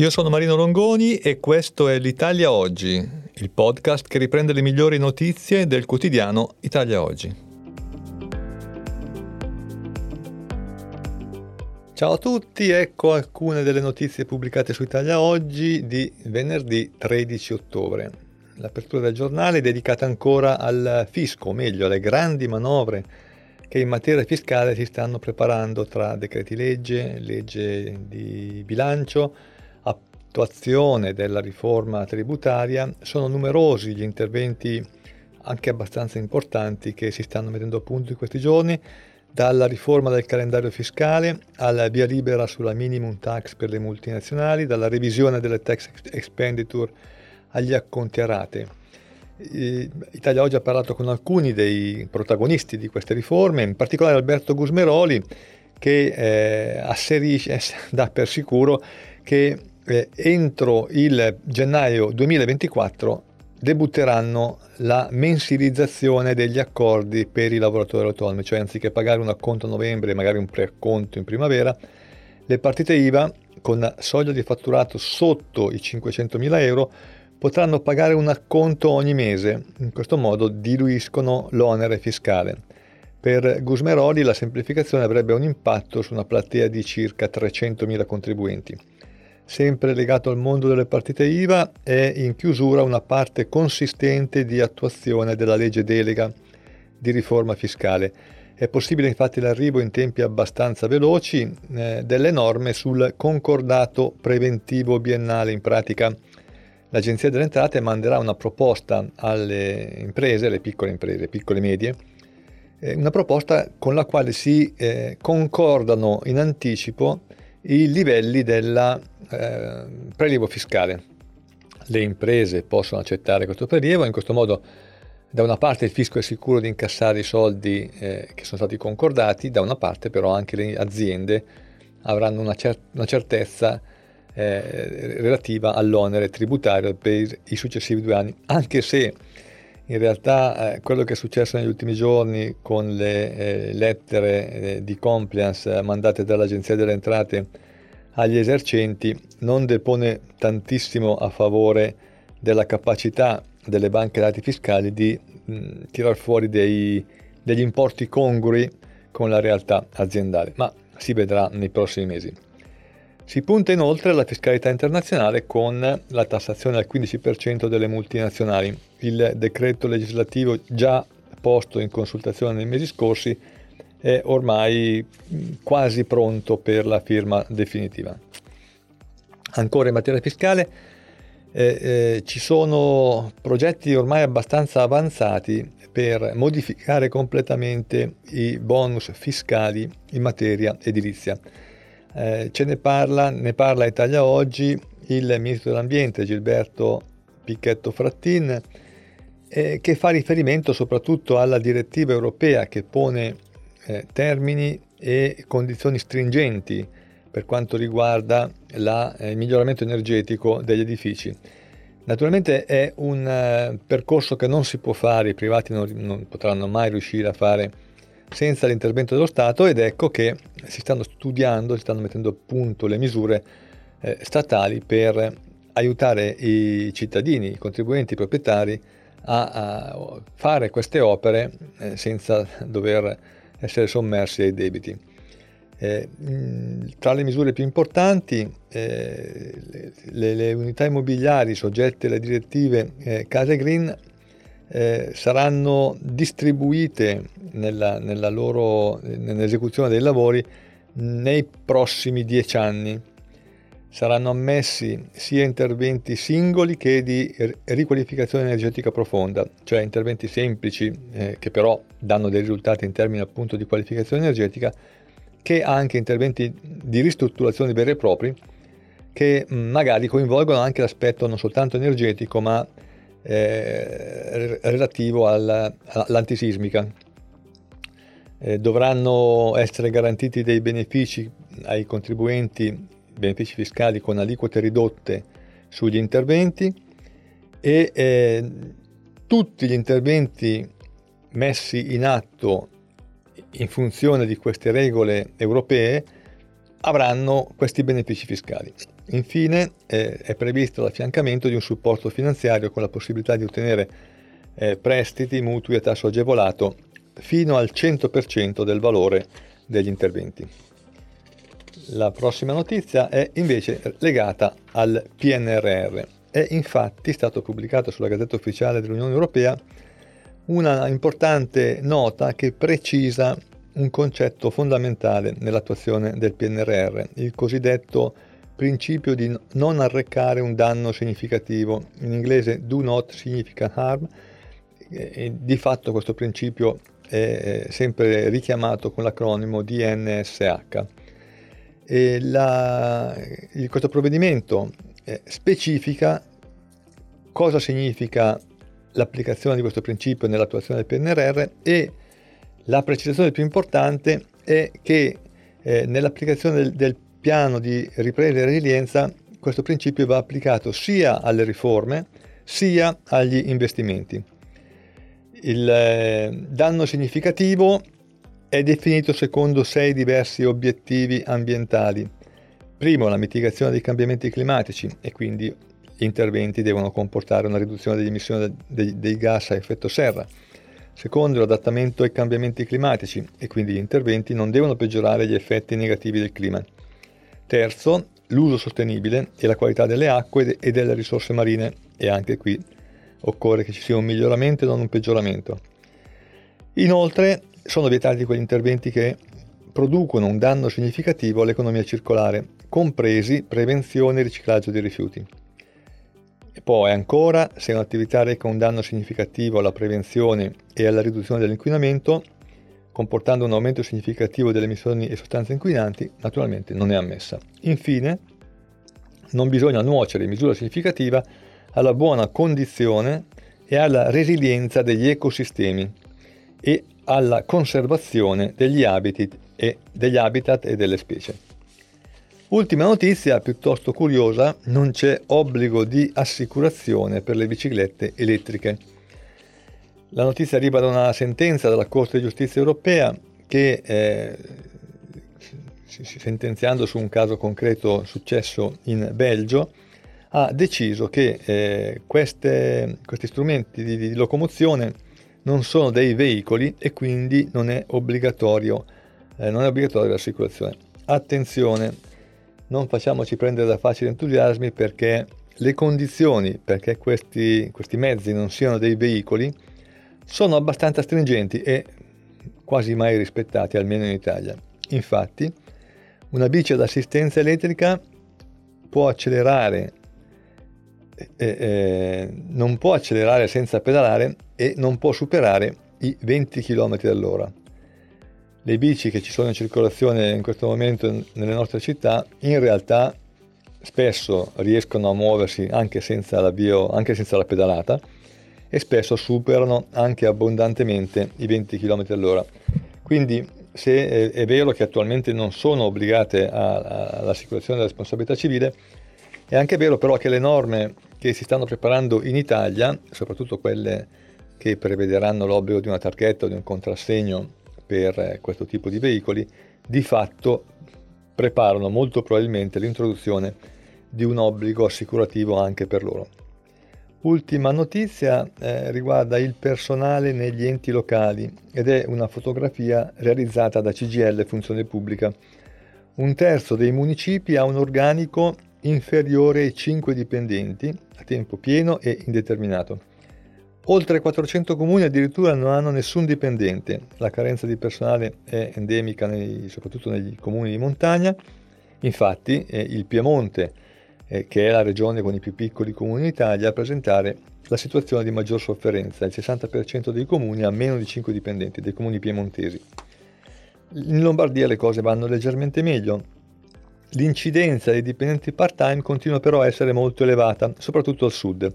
Io sono Marino Longoni e questo è l'Italia Oggi, il podcast che riprende le migliori notizie del quotidiano Italia Oggi. Ciao a tutti, ecco alcune delle notizie pubblicate su Italia Oggi di venerdì 13 ottobre. L'apertura del giornale è dedicata ancora al fisco, o meglio alle grandi manovre che in materia fiscale si stanno preparando tra decreti legge, legge di bilancio, attuazione della riforma tributaria, sono numerosi gli interventi anche abbastanza importanti che si stanno mettendo a punto in questi giorni, dalla riforma del calendario fiscale alla via libera sulla minimum tax per le multinazionali, dalla revisione delle tax expenditure agli acconti a rate. Italia Oggi ha parlato con alcuni dei protagonisti di queste riforme, in particolare Alberto Gusmeroli, che eh, asserisce, dà per sicuro che eh, entro il gennaio 2024 debutteranno la mensilizzazione degli accordi per i lavoratori autonomi, cioè anziché pagare un acconto a novembre e magari un preacconto in primavera, le partite IVA con soglia di fatturato sotto i 500.000 euro potranno pagare un acconto ogni mese, in questo modo diluiscono l'onere fiscale. Per Gusmeroli la semplificazione avrebbe un impatto su una platea di circa 300.000 contribuenti sempre legato al mondo delle partite IVA, è in chiusura una parte consistente di attuazione della legge delega di riforma fiscale. È possibile infatti l'arrivo in tempi abbastanza veloci eh, delle norme sul concordato preventivo biennale. In pratica l'Agenzia delle Entrate manderà una proposta alle imprese, alle piccole imprese, piccole e medie, eh, una proposta con la quale si eh, concordano in anticipo i livelli del eh, prelievo fiscale. Le imprese possono accettare questo prelievo, in questo modo da una parte il fisco è sicuro di incassare i soldi eh, che sono stati concordati, da una parte però anche le aziende avranno una, cer- una certezza eh, relativa all'onere tributario per i successivi due anni, anche se in realtà eh, quello che è successo negli ultimi giorni con le eh, lettere eh, di compliance mandate dall'Agenzia delle Entrate agli esercenti non depone tantissimo a favore della capacità delle banche dati fiscali di mh, tirar fuori dei, degli importi congrui con la realtà aziendale, ma si vedrà nei prossimi mesi. Si punta inoltre alla fiscalità internazionale con la tassazione al 15% delle multinazionali. Il decreto legislativo già posto in consultazione nei mesi scorsi è ormai quasi pronto per la firma definitiva. Ancora in materia fiscale eh, eh, ci sono progetti ormai abbastanza avanzati per modificare completamente i bonus fiscali in materia edilizia. Eh, ce ne parla, ne parla Italia Oggi il ministro dell'Ambiente Gilberto Picchetto Frattin, eh, che fa riferimento soprattutto alla direttiva europea che pone eh, termini e condizioni stringenti per quanto riguarda la, eh, il miglioramento energetico degli edifici. Naturalmente è un uh, percorso che non si può fare, i privati non, non potranno mai riuscire a fare senza l'intervento dello Stato ed ecco che si stanno studiando, si stanno mettendo a punto le misure eh, statali per aiutare i cittadini, i contribuenti, i proprietari a, a fare queste opere eh, senza dover essere sommersi ai debiti. Eh, tra le misure più importanti, eh, le, le, unità immobiliari soggette alle direttive eh, Case Green eh, saranno distribuite nella, nella loro, nell'esecuzione dei lavori nei prossimi dieci anni. Saranno ammessi sia interventi singoli che di riqualificazione energetica profonda, cioè interventi semplici eh, che però danno dei risultati in termini appunto di qualificazione energetica, che anche interventi di ristrutturazione veri e propri che mm, magari coinvolgono anche l'aspetto non soltanto energetico ma eh, relativo al, all'antisismica. Eh, dovranno essere garantiti dei benefici ai contribuenti, benefici fiscali con aliquote ridotte sugli interventi e eh, tutti gli interventi messi in atto in funzione di queste regole europee avranno questi benefici fiscali. Infine eh, è previsto l'affiancamento di un supporto finanziario con la possibilità di ottenere eh, prestiti, mutui a tasso agevolato fino al 100% del valore degli interventi. La prossima notizia è invece legata al PNRR. È infatti stato pubblicato sulla Gazzetta Ufficiale dell'Unione Europea una importante nota che precisa un concetto fondamentale nell'attuazione del PNRR, il cosiddetto principio di non arrecare un danno significativo. In inglese do not significa harm e di fatto questo principio è sempre richiamato con l'acronimo DNSH. La, questo provvedimento eh, specifica cosa significa l'applicazione di questo principio nell'attuazione del PNRR e la precisazione più importante è che eh, nell'applicazione del, del piano di ripresa e resilienza questo principio va applicato sia alle riforme sia agli investimenti. Il eh, danno significativo è definito secondo sei diversi obiettivi ambientali. Primo, la mitigazione dei cambiamenti climatici e quindi gli interventi devono comportare una riduzione delle emissioni dei, dei gas a effetto serra. Secondo, l'adattamento ai cambiamenti climatici e quindi gli interventi non devono peggiorare gli effetti negativi del clima. Terzo, l'uso sostenibile e la qualità delle acque e delle risorse marine e anche qui occorre che ci sia un miglioramento e non un peggioramento. Inoltre sono vietati quegli interventi che producono un danno significativo all'economia circolare, compresi prevenzione e riciclaggio dei rifiuti. E poi ancora, se un'attività reca un danno significativo alla prevenzione e alla riduzione dell'inquinamento, comportando un aumento significativo delle emissioni e sostanze inquinanti, naturalmente non è ammessa. Infine, non bisogna nuocere in misura significativa alla buona condizione e alla resilienza degli ecosistemi e alla conservazione degli habitat e, degli habitat e delle specie. Ultima notizia piuttosto curiosa, non c'è obbligo di assicurazione per le biciclette elettriche. La notizia arriva da una sentenza della Corte di Giustizia europea che, eh, sentenziando su un caso concreto successo in Belgio, ha deciso che eh, queste, questi strumenti di, di, locomozione non sono dei veicoli e quindi non è obbligatorio, eh, non è obbligatoria l'assicurazione. Attenzione, non facciamoci prendere da facili entusiasmi perché le condizioni perché questi, questi mezzi non siano dei veicoli sono abbastanza stringenti e quasi mai rispettati, almeno in Italia. Infatti, una bici ad assistenza elettrica può accelerare, eh, non può accelerare senza pedalare e non può superare i 20 km all'ora. Le bici che ci sono in circolazione in questo momento nelle nostre città in realtà spesso riescono a muoversi anche senza la, bio, anche senza la pedalata e spesso superano anche abbondantemente i 20 km all'ora. Quindi se è, vero che attualmente non sono obbligate all'assicurazione della responsabilità civile, è anche vero però che le norme che si stanno preparando in Italia, soprattutto quelle che prevederanno l'obbligo di una targhetta o di un contrassegno per questo tipo di veicoli, di fatto preparano molto probabilmente l'introduzione di un obbligo assicurativo anche per loro. Ultima notizia eh, riguarda il personale negli enti locali ed è una fotografia realizzata da CGL Funzione Pubblica. Un terzo dei municipi ha un organico inferiore ai 5 dipendenti a tempo pieno e indeterminato. Oltre 400 comuni addirittura non hanno nessun dipendente. La carenza di personale è endemica nei, soprattutto negli comuni di montagna. Infatti eh, il Piemonte eh, che è la regione con i più piccoli comuni d'Italia, a presentare la situazione di maggior sofferenza. Il 60% dei comuni ha meno di 5 dipendenti, dei comuni piemontesi. In Lombardia le cose vanno leggermente meglio. L'incidenza dei dipendenti part-time continua però a essere molto elevata, soprattutto al sud.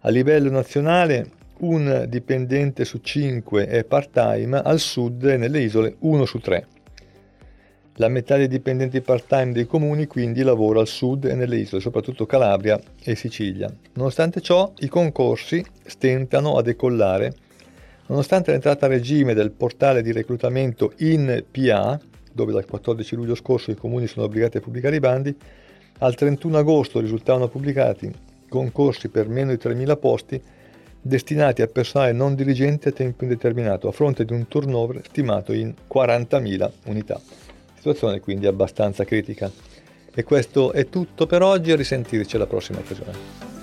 A livello nazionale un dipendente su 5 è part-time, al sud e nelle isole 1 su 3. La metà dei dipendenti part-time dei comuni quindi lavora al sud e nelle isole, soprattutto Calabria e Sicilia. Nonostante ciò, i concorsi stentano a decollare. Nonostante l'entrata a regime del portale di reclutamento INPA, dove dal 14 luglio scorso i comuni sono obbligati a pubblicare i bandi, al 31 agosto risultavano pubblicati concorsi per meno di 3.000 posti destinati a personale non dirigente a tempo indeterminato, a fronte di un turnover stimato in 40.000 unità. Situazione quindi abbastanza critica. E questo è tutto per oggi, a risentirci alla prossima occasione.